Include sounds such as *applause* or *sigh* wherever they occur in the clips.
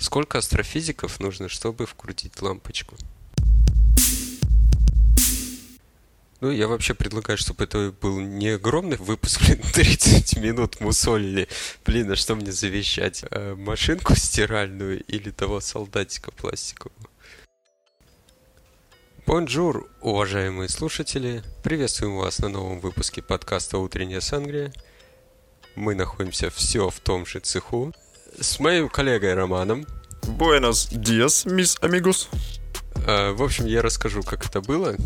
Сколько астрофизиков нужно, чтобы вкрутить лампочку? Ну, я вообще предлагаю, чтобы это был не огромный выпуск, блин, *laughs* 30 минут мусолили. Блин, а что мне завещать? Э, машинку стиральную или того солдатика пластикового? Бонжур, уважаемые слушатели! Приветствуем вас на новом выпуске подкаста «Утренняя Сангрия». Мы находимся все в том же цеху с моим коллегой Романом. Буэнос диас, мисс Амигус. Э, в общем, я расскажу, как это было.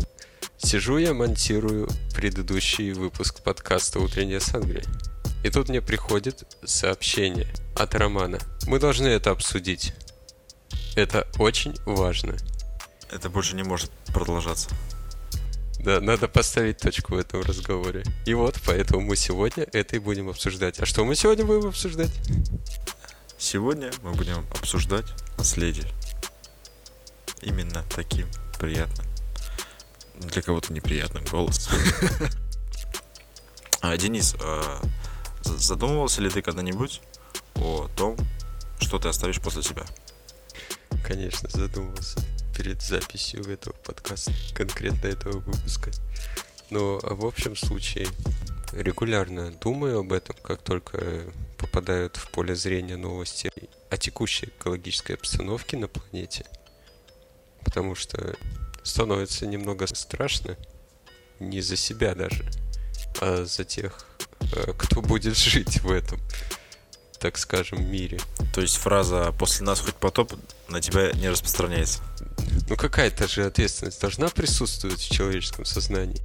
Сижу я, монтирую предыдущий выпуск подкаста «Утренняя Сангрия». И тут мне приходит сообщение от Романа. Мы должны это обсудить. Это очень важно. Это больше не может продолжаться. Да, надо поставить точку в этом разговоре. И вот, поэтому мы сегодня это и будем обсуждать. А что мы сегодня будем обсуждать? Сегодня мы будем обсуждать наследие. Именно таким приятным для кого-то неприятным голос. А, Денис, а, задумывался ли ты когда-нибудь о том, что ты оставишь после себя? Конечно, задумывался перед записью этого подкаста, конкретно этого выпуска. Но а в общем случае регулярно думаю об этом, как только попадают в поле зрения новости о текущей экологической обстановке на планете. Потому что становится немного страшно. Не за себя даже, а за тех, э, кто будет *laughs* жить в этом, так скажем, мире. То есть фраза «после нас хоть потоп» на тебя не распространяется? Ну какая-то же ответственность должна присутствовать в человеческом сознании.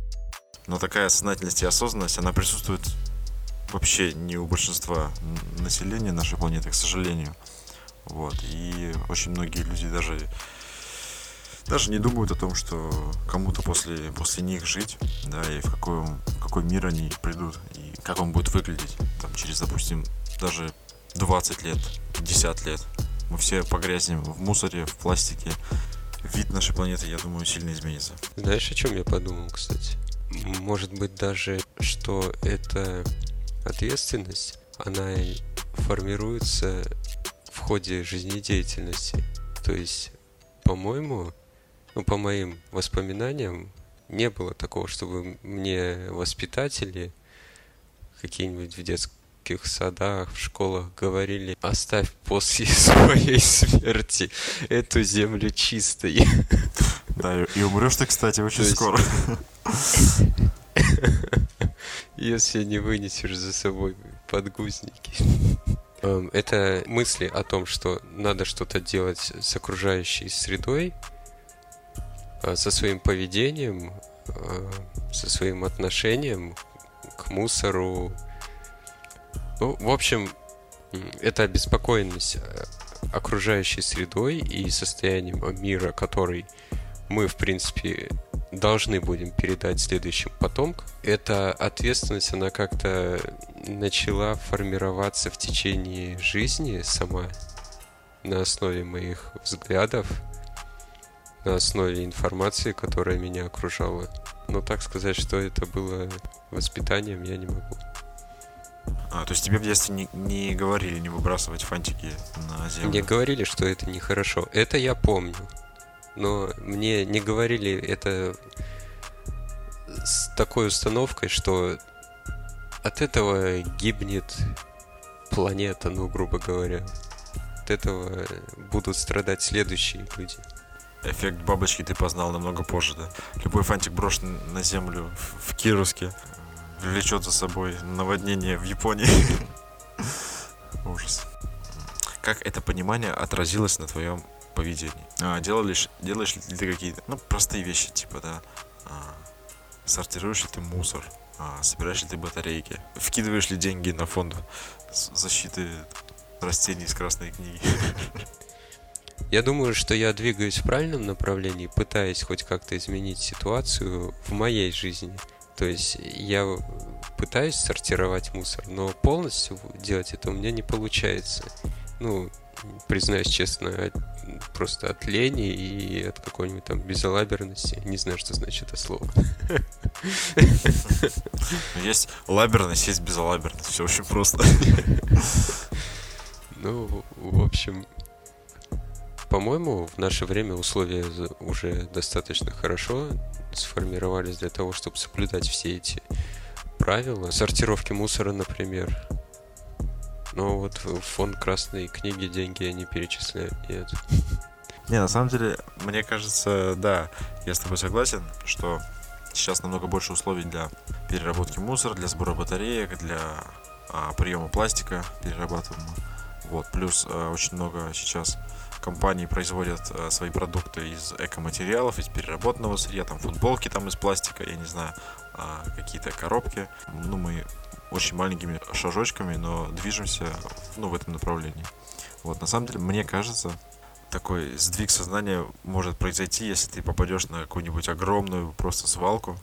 Но такая сознательность и осознанность, она присутствует вообще не у большинства населения нашей планеты, к сожалению. Вот. И очень многие люди даже даже не думают о том, что кому-то после, после них жить, да, и в какой, в какой мир они придут, и как он будет выглядеть, там, через, допустим, даже 20 лет, 50 лет. Мы все погрязнем в мусоре, в пластике. Вид нашей планеты, я думаю, сильно изменится. Знаешь, о чем я подумал, кстати? Может быть даже, что эта ответственность, она формируется в ходе жизнедеятельности. То есть, по-моему, ну, по моим воспоминаниям, не было такого, чтобы мне воспитатели какие-нибудь в детских садах, в школах говорили, оставь после *laughs* своей смерти эту землю чистой. *laughs* Да, и умрешь ты, кстати, очень скоро. *laughs* Если не вынесешь за собой подгузники. Эм, это мысли о том, что надо что-то делать с окружающей средой, Э, со своим поведением, э, со своим отношением к мусору. Ну, в общем, это обеспокоенность э, окружающей средой и состоянием мира, который мы, в принципе, должны будем передать следующим потомкам. Эта ответственность, она как-то начала формироваться в течение жизни сама на основе моих взглядов, на основе информации, которая меня окружала. Но так сказать, что это было воспитанием, я не могу. А, то есть тебе в детстве не, не говорили не выбрасывать фантики на землю? Мне говорили, что это нехорошо. Это я помню. Но мне не говорили это с такой установкой, что от этого гибнет планета, ну, грубо говоря. От этого будут страдать следующие люди эффект бабочки ты познал намного позже, да? Любой фантик брошен на землю в Кировске влечет за собой наводнение в Японии. *laughs* Ужас. Как это понимание отразилось на твоем поведении? А, делаешь, делаешь ли ты какие-то, ну, простые вещи, типа, да, а, сортируешь ли ты мусор, а, собираешь ли ты батарейки, вкидываешь ли деньги на фонд защиты растений из красной книги? *laughs* Я думаю, что я двигаюсь в правильном направлении, пытаясь хоть как-то изменить ситуацию в моей жизни. То есть я пытаюсь сортировать мусор, но полностью делать это у меня не получается. Ну, признаюсь честно, просто от лени и от какой-нибудь там безалаберности. Не знаю, что значит это слово. Есть лаберность, есть безалаберность. Все очень просто. Ну, в общем, по-моему, в наше время условия уже достаточно хорошо сформировались для того, чтобы соблюдать все эти правила. Сортировки мусора, например. Но вот в фонд красной книги деньги они перечисляют, нет. Не, на самом деле, мне кажется, да, я с тобой согласен, что сейчас намного больше условий для переработки мусора, для сбора батареек, для а, приема пластика перерабатываемого. Вот, плюс а, очень много сейчас компаний производят а, свои продукты из экоматериалов, из переработанного сырья, там футболки там из пластика, я не знаю, а, какие-то коробки. Ну, мы очень маленькими шажочками, но движемся ну, в этом направлении. Вот, на самом деле, мне кажется, такой сдвиг сознания может произойти, если ты попадешь на какую-нибудь огромную просто свалку.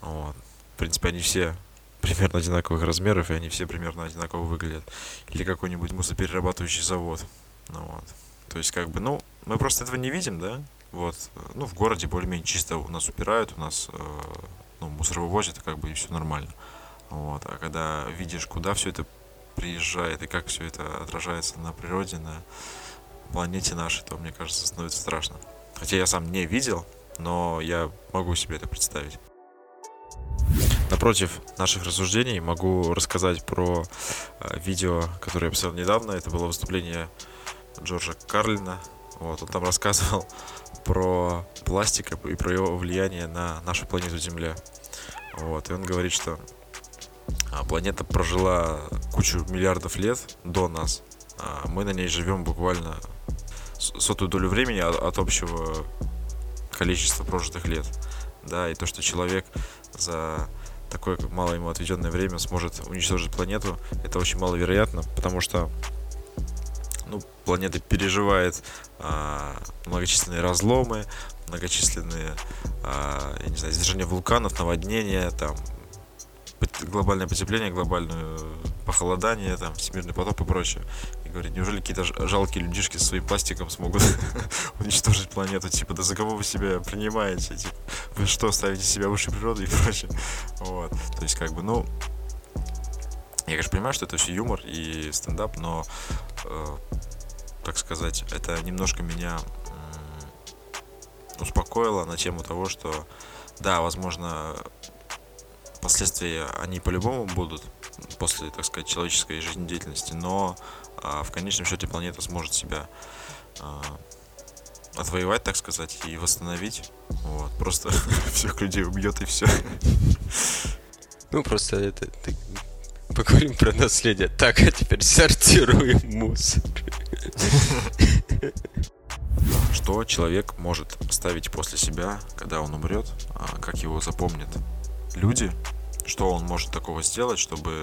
Вот. В принципе, они все примерно одинаковых размеров, и они все примерно одинаково выглядят. Или какой-нибудь мусоперерабатывающий завод. Ну, вот. То есть, как бы, ну, мы просто этого не видим, да? Вот. Ну, в городе более-менее чисто у нас убирают, у нас э, ну, мусор вывозят, как бы и все нормально. Вот. А когда видишь, куда все это приезжает и как все это отражается на природе, на планете нашей, то, мне кажется, становится страшно. Хотя я сам не видел, но я могу себе это представить. Напротив наших рассуждений могу рассказать про э, видео, которое я посмотрел недавно. Это было выступление Джорджа Карлина. Вот, он там *laughs* рассказывал про пластик и про его влияние на нашу планету Земля. Вот, и он говорит, что планета прожила кучу миллиардов лет до нас. А мы на ней живем буквально сотую долю времени от общего количества прожитых лет. Да, и то, что человек за такое мало ему отведенное время сможет уничтожить планету, это очень маловероятно, потому что ну, планета переживает а, многочисленные разломы, многочисленные, а, я не знаю, извержения вулканов, наводнения, там, глобальное потепление, глобальное похолодание, там, всемирный потоп и прочее. И говорит, неужели какие-то жалкие людишки со своим пластиком смогут *laughs* уничтожить планету? Типа, да за кого вы себя принимаете? Типа, вы что, ставите себя выше природы и *laughs* прочее? Вот. То есть, как бы, ну, я, конечно, понимаю, что это все юмор и стендап, но, э, так сказать, это немножко меня э, успокоило на тему того, что, да, возможно, последствия они по-любому будут после, так сказать, человеческой жизнедеятельности, но а, в конечном счете планета сможет себя а, отвоевать, так сказать, и восстановить. Вот. Просто *laughs* всех людей убьет и все. Ну, просто это поговорим про наследие. Так, а теперь сортируем мусор. Что человек может оставить после себя, когда он умрет, а как его запомнят люди, что он может такого сделать, чтобы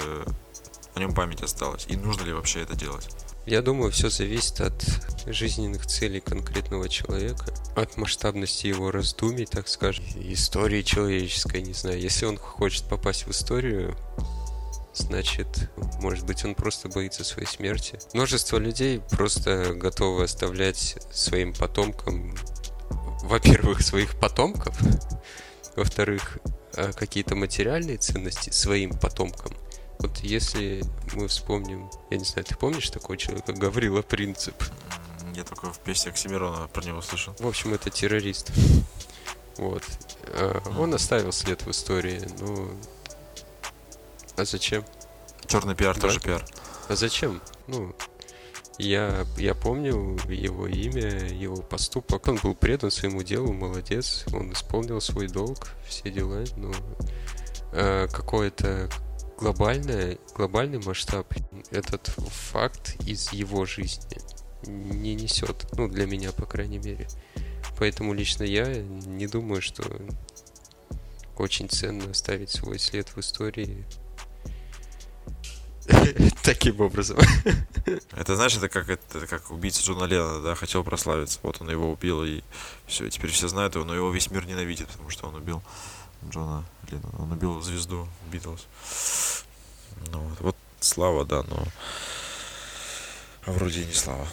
о нем память осталась? И нужно ли вообще это делать? Я думаю, все зависит от жизненных целей конкретного человека, от масштабности его раздумий, так скажем, истории человеческой, не знаю. Если он хочет попасть в историю, значит, может быть, он просто боится своей смерти. Множество людей просто готовы оставлять своим потомкам, во-первых, своих потомков, во-вторых, какие-то материальные ценности своим потомкам. Вот если мы вспомним, я не знаю, ты помнишь такого человека, Гаврила Принцип? Я только в песне Оксимирона про него слышал. В общем, это террорист. Вот. Э, он оставил след в истории, ну... А зачем? Черный пиар да? тоже пиар. А зачем? Ну, я, я помню его имя, его поступок. Он был предан своему делу, молодец. Он исполнил свой долг, все дела. Но э, какое-то глобальное, глобальный масштаб этот факт из его жизни не несет. Ну, для меня, по крайней мере. Поэтому лично я не думаю, что очень ценно оставить свой след в истории *laughs* Таким образом. *laughs* Это знаешь, это как это как убийца Джона Леннона, да, хотел прославиться. Вот он его убил, и все, теперь все знают его, но его весь мир ненавидит, потому что он убил Джона Леннона. Он убил звезду Битлз. Ну, вот, вот слава, да, но а вроде и не слава.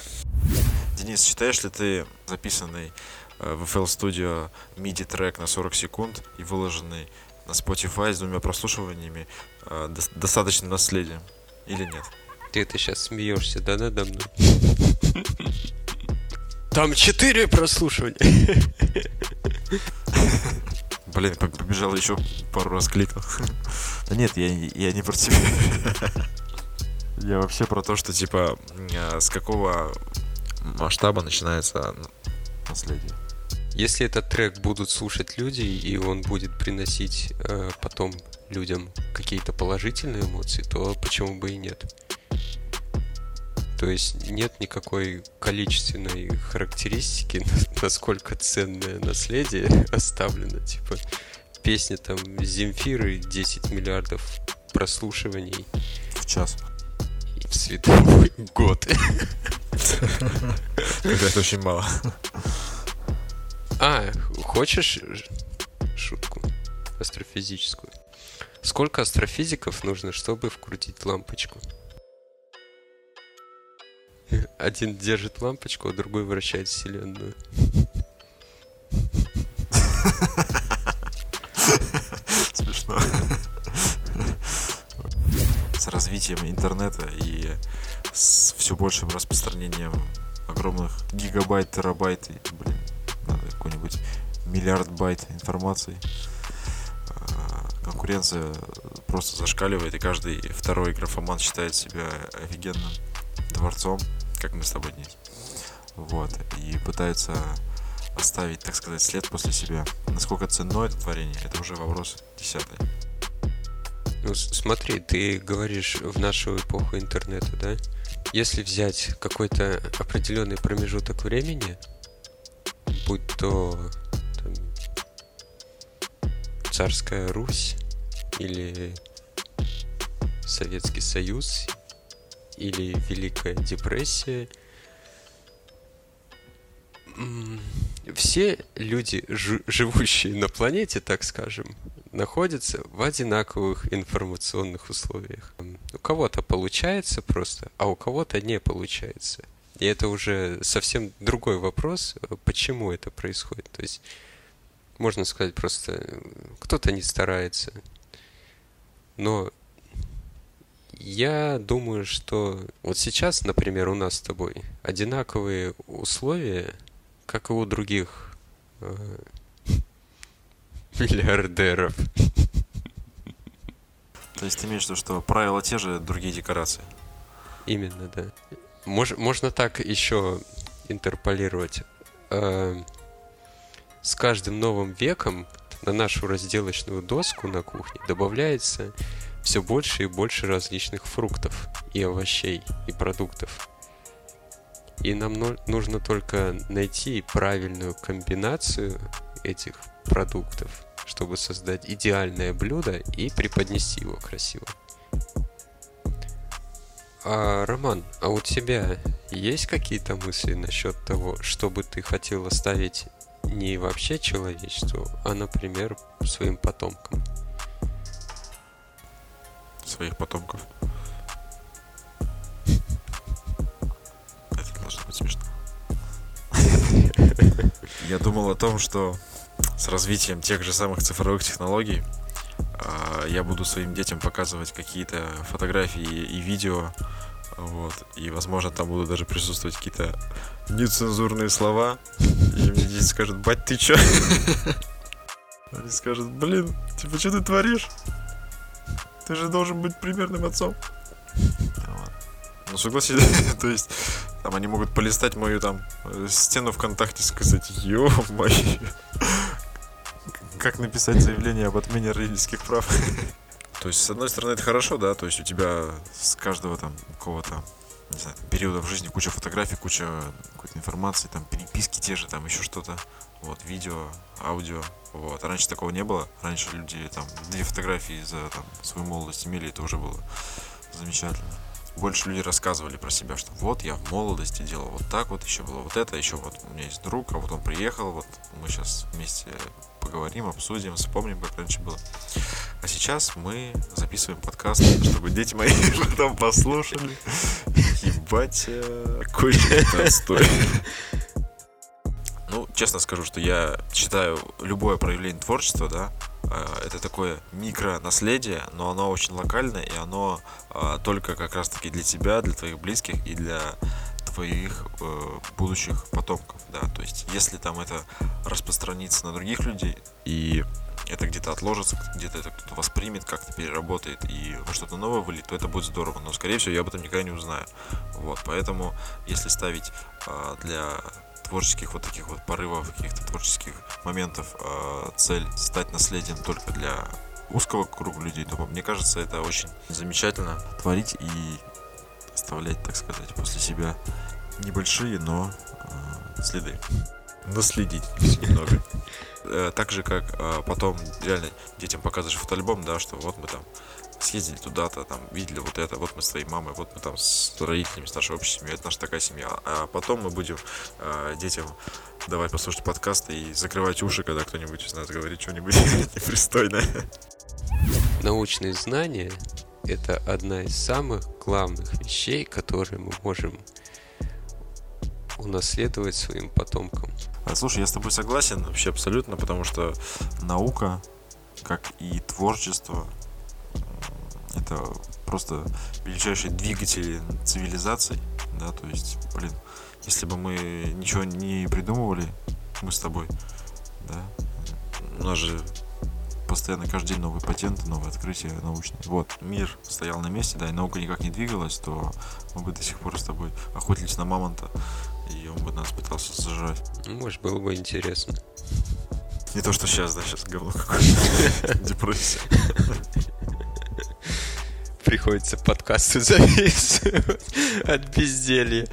Денис, считаешь ли ты записанный э, в FL Studio MIDI трек на 40 секунд и выложенный на Spotify с двумя прослушиваниями э, достаточным наследием? Или нет? Ты это сейчас смеешься, да, надо мной? Там четыре прослушивания. Блин, побежал еще пару раз кликнул. Да нет, я, я не про тебя. Я вообще про то, что типа а, с какого масштаба начинается наследие. Если этот трек будут слушать люди, и он будет приносить э, потом людям какие-то положительные эмоции, то почему бы и нет? То есть нет никакой количественной характеристики, *laughs* насколько ценное наследие *laughs* оставлено. Типа песня там Земфиры 10 миллиардов прослушиваний. В час. И в световой *laughs* год. Это очень мало. А, хочешь шутку астрофизическую? Сколько астрофизиков нужно, чтобы вкрутить лампочку? *laughs* Один держит лампочку, а другой вращает вселенную. *laughs* Смешно. С развитием интернета и с все большим распространением огромных гигабайт, терабайт, блин, надо какой-нибудь миллиард байт информации. Конкуренция просто зашкаливает, и каждый второй графоман считает себя офигенным творцом, как мы с тобой здесь. Вот. И пытается оставить, так сказать, след после себя. Насколько ценно это творение, это уже вопрос десятый. Ну, смотри, ты говоришь в нашу эпоху интернета, да? Если взять какой-то определенный промежуток времени, будь то там, царская Русь или Советский Союз или Великая депрессия. Все люди, живущие на планете, так скажем, находятся в одинаковых информационных условиях. У кого-то получается просто, а у кого-то не получается. И это уже совсем другой вопрос, почему это происходит. То есть, можно сказать просто, кто-то не старается. Но я думаю, что вот сейчас, например, у нас с тобой одинаковые условия, как и у других э, *laughs* миллиардеров. То есть ты имеешь в виду, что правила те же, другие декорации? Именно, да. Мож, можно так еще интерполировать. Э, с каждым новым веком на нашу разделочную доску на кухне добавляется все больше и больше различных фруктов и овощей и продуктов. И нам нужно только найти правильную комбинацию этих продуктов, чтобы создать идеальное блюдо и преподнести его красиво. А, Роман, а у тебя есть какие-то мысли насчет того, что бы ты хотел оставить не вообще человечеству, а, например, своим потомкам? своих потомков. Это должно быть смешно. Я думал о том, что с развитием тех же самых цифровых технологий а, я буду своим детям показывать какие-то фотографии и видео, вот, и, возможно, там будут даже присутствовать какие-то нецензурные слова, и дети скажут, бать, ты чё? *laughs* Они скажут, блин, типа, что ты творишь? Ты же должен быть примерным отцом. Ну, согласись, *laughs* то есть, там они могут полистать мою там стену ВКонтакте, сказать, ё-моё, как написать заявление об отмене родительских прав. То есть, с одной стороны, это хорошо, да, то есть у тебя с каждого там какого-то не знаю, периода в жизни куча фотографий, куча какой-то информации, там переписки те же, там еще что-то, вот, видео, аудио, вот. Раньше такого не было. Раньше люди там две фотографии за там, свою молодость имели, это уже было замечательно. Больше люди рассказывали про себя, что вот я в молодости делал вот так вот, еще было вот это, еще вот у меня есть друг, а вот он приехал, вот мы сейчас вместе поговорим, обсудим, вспомним, как раньше было. А сейчас мы записываем подкаст, чтобы дети мои *laughs* потом послушали. Ебать, э, какой отстой. Ну, честно скажу, что я считаю любое проявление творчества, да, э, это такое микро-наследие, но оно очень локальное, и оно э, только как раз-таки для тебя, для твоих близких и для своих э, будущих потомков, да, то есть если там это распространится на других людей и это где-то отложится, где-то это кто-то воспримет, как-то переработает и во что-то новое вылит, то это будет здорово. Но, скорее всего, я об этом никогда не узнаю. Вот, поэтому, если ставить э, для творческих вот таких вот порывов, каких-то творческих моментов э, цель стать наследием только для узкого круга людей, то мне кажется, это очень замечательно творить и оставлять, так сказать, после себя небольшие, но э, следы. Наследить немного. *laughs* Э, так же, как э, потом реально детям показываешь фотоальбом, да, что вот мы там съездили туда-то, там, видели вот это, вот мы с твоей мамой, вот мы там с родителями, с нашей общей семьей, это наша такая семья. А потом мы будем э, детям давать послушать подкасты и закрывать уши, когда кто-нибудь из нас говорит что-нибудь *laughs* непристойное. Научные знания – это одна из самых главных вещей, которые мы можем унаследовать своим потомкам. А, слушай, я с тобой согласен вообще абсолютно, потому что наука, как и творчество, это просто величайшие двигатели цивилизаций, да, то есть, блин, если бы мы ничего не придумывали, мы с тобой, да, у нас же постоянно каждый день новые патенты, новые открытия научные. Вот, мир стоял на месте, да, и наука никак не двигалась, то мы бы до сих пор с тобой охотились на мамонта, и он бы нас пытался сожрать. Ну, может, было бы интересно. Не то, что сейчас, да, сейчас говно какое-то. *laughs* Депрессия приходится подкасты *laughs* записывать от безделья.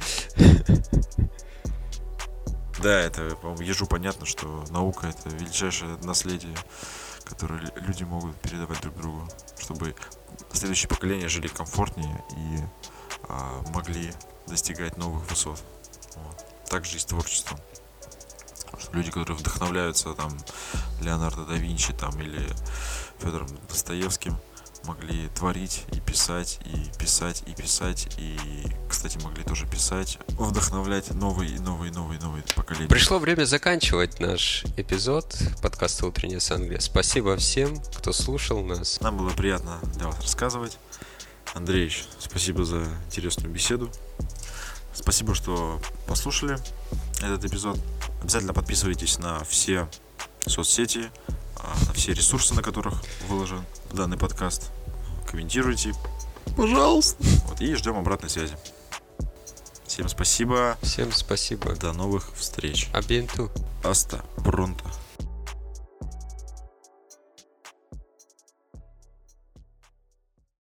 Да, это, по-моему, ежу понятно, что наука это величайшее наследие, которое люди могут передавать друг другу, чтобы следующие поколения жили комфортнее и а, могли достигать новых высот. Вот. Также и с творчеством. Что люди, которые вдохновляются там Леонардо да Винчи там или Федором Достоевским, могли творить и писать, и писать, и писать, и, кстати, могли тоже писать, вдохновлять новые и новые, новые, новые поколения. Пришло время заканчивать наш эпизод подкаста «Утренняя с Англия». Спасибо всем, кто слушал нас. Нам было приятно для вас рассказывать. Андреевич, спасибо за интересную беседу. Спасибо, что послушали этот эпизод. Обязательно подписывайтесь на все соцсети, на все ресурсы, на которых выложен данный подкаст. Комментируйте. Пожалуйста. Вот, и ждем обратной связи. Всем спасибо. Всем спасибо. До новых встреч. Абенту. Аста. Пронто.